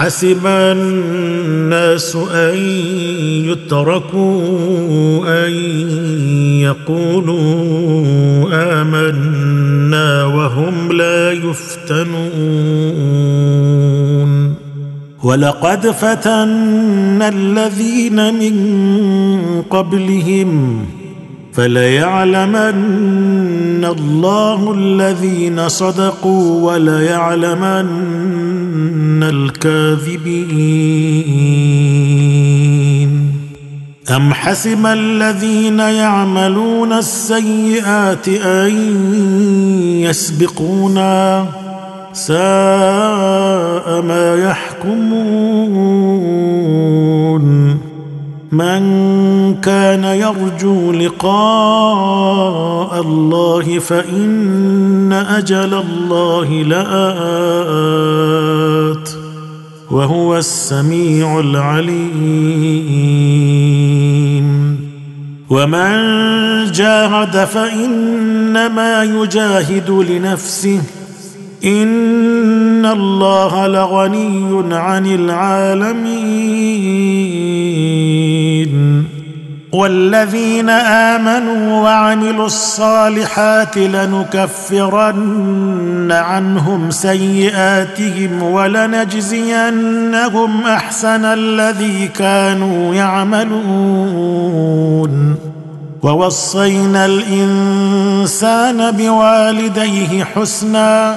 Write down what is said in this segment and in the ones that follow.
أحسب الناس أن يتركوا أن يقولوا آمنا وهم لا يفتنون. ولقد فتنا الذين من قبلهم فليعلمن الله الذين صدقوا وليعلمن الكاذبين. أم حسب الذين يعملون السيئات أن يسبقونا ساء ما يحكمون. من كان يرجو لقاء الله فإن أجل الله لآت وهو السميع العليم. ومن جاهد فإنما يجاهد لنفسه ان الله لغني عن العالمين والذين امنوا وعملوا الصالحات لنكفرن عنهم سيئاتهم ولنجزينهم احسن الذي كانوا يعملون ووصينا الانسان بوالديه حسنا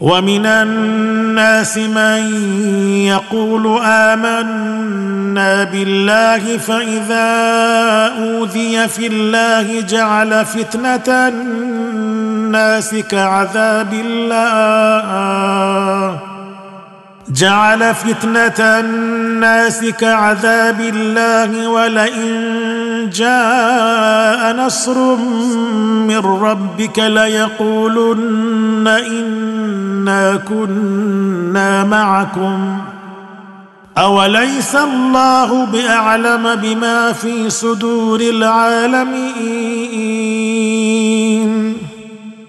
ومن الناس من يقول آمنا بالله فإذا أوذي في الله جعل فتنة الناس كعذاب الله. جعل فتنة الناس كعذاب الله ولئن جاء نصر من ربك ليقولن إنا كنا معكم. أوليس الله بأعلم بما في صدور العالمين؟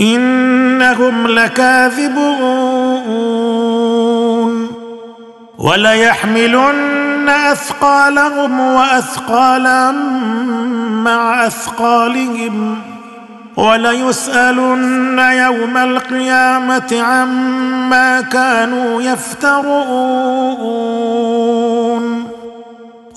إنهم لكاذبون وليحملن أثقالهم وأثقالا مع أثقالهم وليسألن يوم القيامة عما كانوا يفترون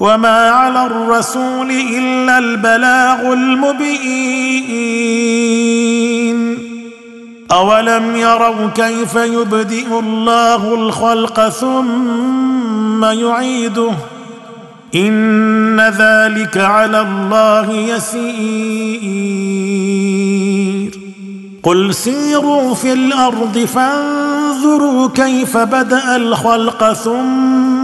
وما على الرسول الا البلاغ المبين اولم يروا كيف يبدئ الله الخلق ثم يعيده ان ذلك على الله يسير قل سيروا في الأرض فانظروا كيف بدا الخلق ثم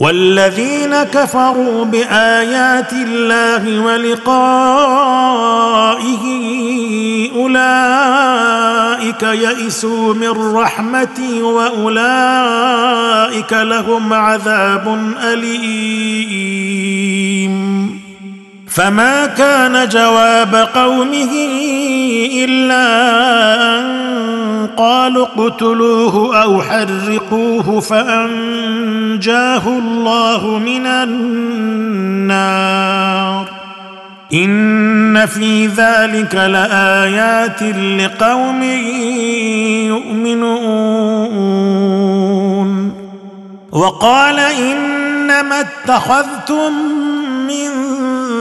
والذين كفروا بآيات الله ولقائه أولئك يئسوا من رحمتي وأولئك لهم عذاب أليم. فما كان جواب قومه إلا أن قالوا اقتلوه أو حرقوه فأنجاه الله من النار. إن في ذلك لآيات لقوم يؤمنون. وقال إنما اتخذتم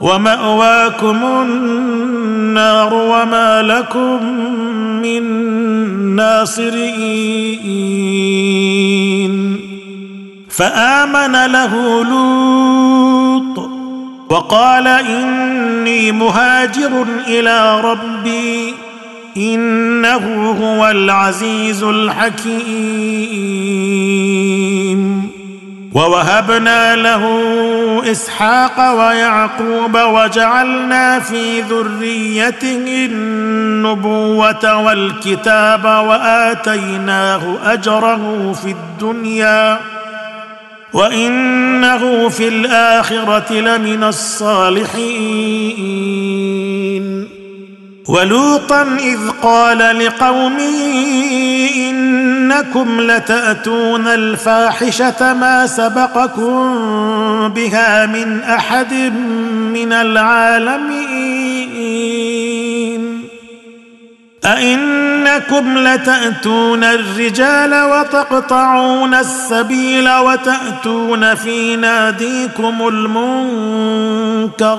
ومأواكم النار وما لكم من ناصرين. فآمن له لوط وقال إني مهاجر إلى ربي إنه هو العزيز الحكيم. ووهبنا له إسحاق ويعقوب وجعلنا في ذريته النبوة والكتاب وآتيناه أجره في الدنيا وإنه في الآخرة لمن الصالحين. ولوطا إذ قال لقومه إنكم لتأتون الفاحشة ما سبقكم بها من أحد من العالمين. أئنكم لتأتون الرجال وتقطعون السبيل وتأتون في ناديكم المنكر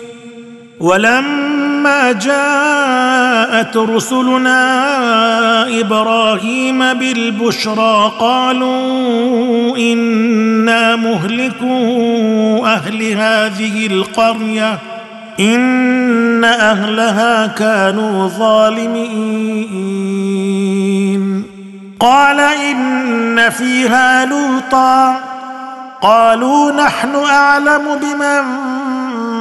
ولما جاءت رسلنا إبراهيم بالبشرى قالوا إنا مهلكو أهل هذه القرية إن أهلها كانوا ظالمين. قال إن فيها لوطا قالوا نحن أعلم بمن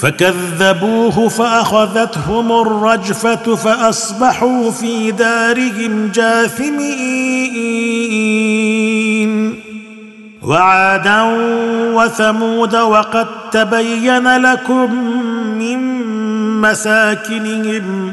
فكذبوه فأخذتهم الرجفة فأصبحوا في دارهم جاثمين. وعادا وثمود وقد تبين لكم من مساكنهم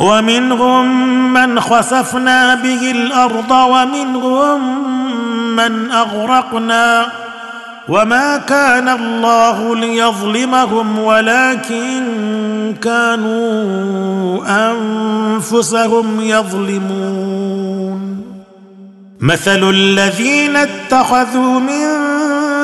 ومنهم من خسفنا به الأرض ومنهم من أغرقنا وما كان الله ليظلمهم ولكن كانوا أنفسهم يظلمون. مثل الذين اتخذوا من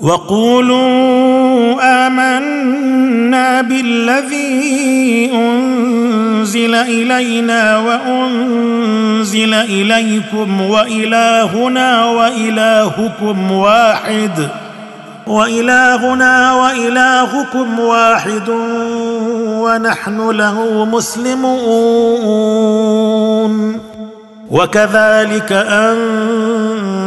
وقولوا آمنا بالذي أنزل إلينا وأنزل إليكم وإلهنا وإلهكم واحد وإلهنا وإلهكم واحد ونحن له مسلمون. وكذلك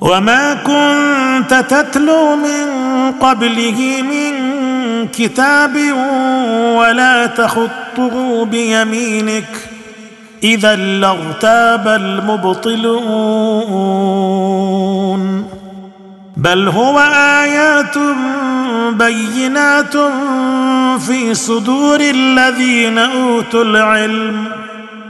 وما كنت تتلو من قبله من كتاب ولا تخطه بيمينك إذا لاغتاب المبطلون. بل هو آيات بينات في صدور الذين أوتوا العلم.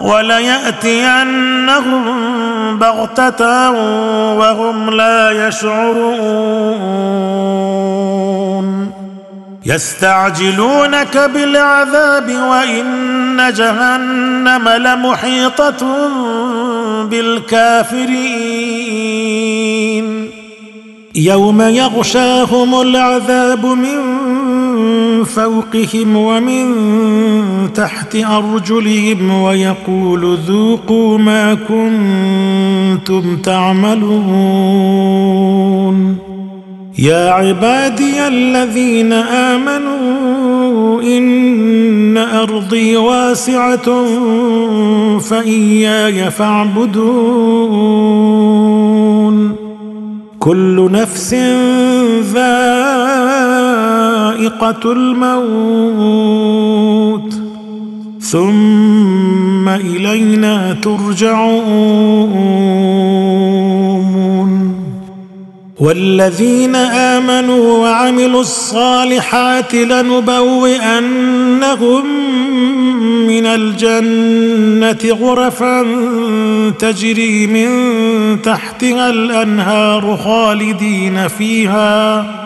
وليأتينهم بغتة وهم لا يشعرون. يستعجلونك بالعذاب وإن جهنم لمحيطة بالكافرين. يوم يغشاهم العذاب من فوقهم ومن تحت أرجلهم ويقول ذوقوا ما كنتم تعملون. يا عبادي الذين آمنوا إن أرضي واسعة فإياي فاعبدون. كل نفس ذائقه الموت. ثم إلينا ترجعون. والذين آمنوا وعملوا الصالحات لنبوئنهم من الجنة غرفا تجري من تحتها الأنهار خالدين فيها.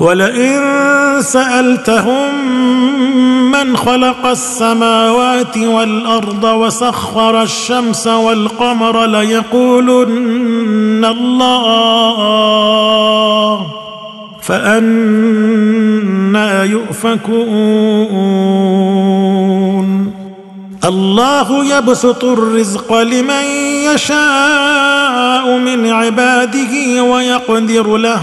ولئن سألتهم من خلق السماوات والأرض وسخر الشمس والقمر ليقولن الله فأنا يؤفكون. الله يبسط الرزق لمن يشاء من عباده ويقدر له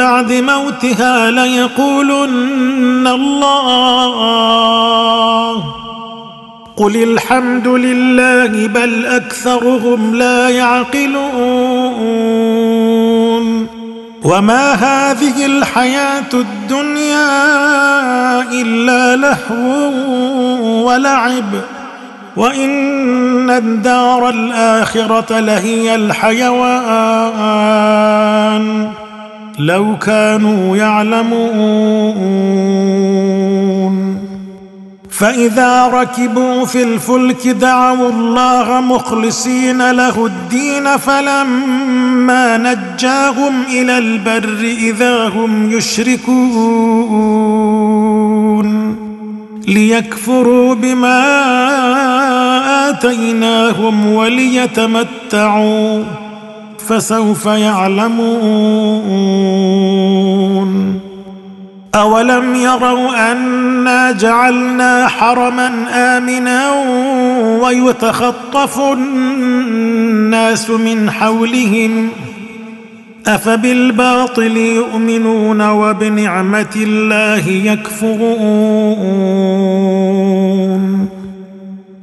بعد موتها ليقولن الله. قل الحمد لله بل أكثرهم لا يعقلون. وما هذه الحياة الدنيا إلا لهو ولعب. وإن الدار الآخرة لهي الحيوان. لو كانوا يعلمون. فإذا ركبوا في الفلك دعوا الله مخلصين له الدين فلما نجاهم إلى البر إذا هم يشركون. ليكفروا بما آتيناهم وليتمتعوا. فسوف يعلمون. أولم يروا أنا جعلنا حرما آمنا ويتخطف الناس من حولهم؟ أفبالباطل يؤمنون وبنعمة الله يكفرون؟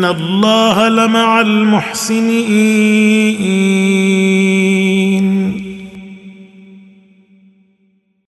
إن الله لمع المحسنين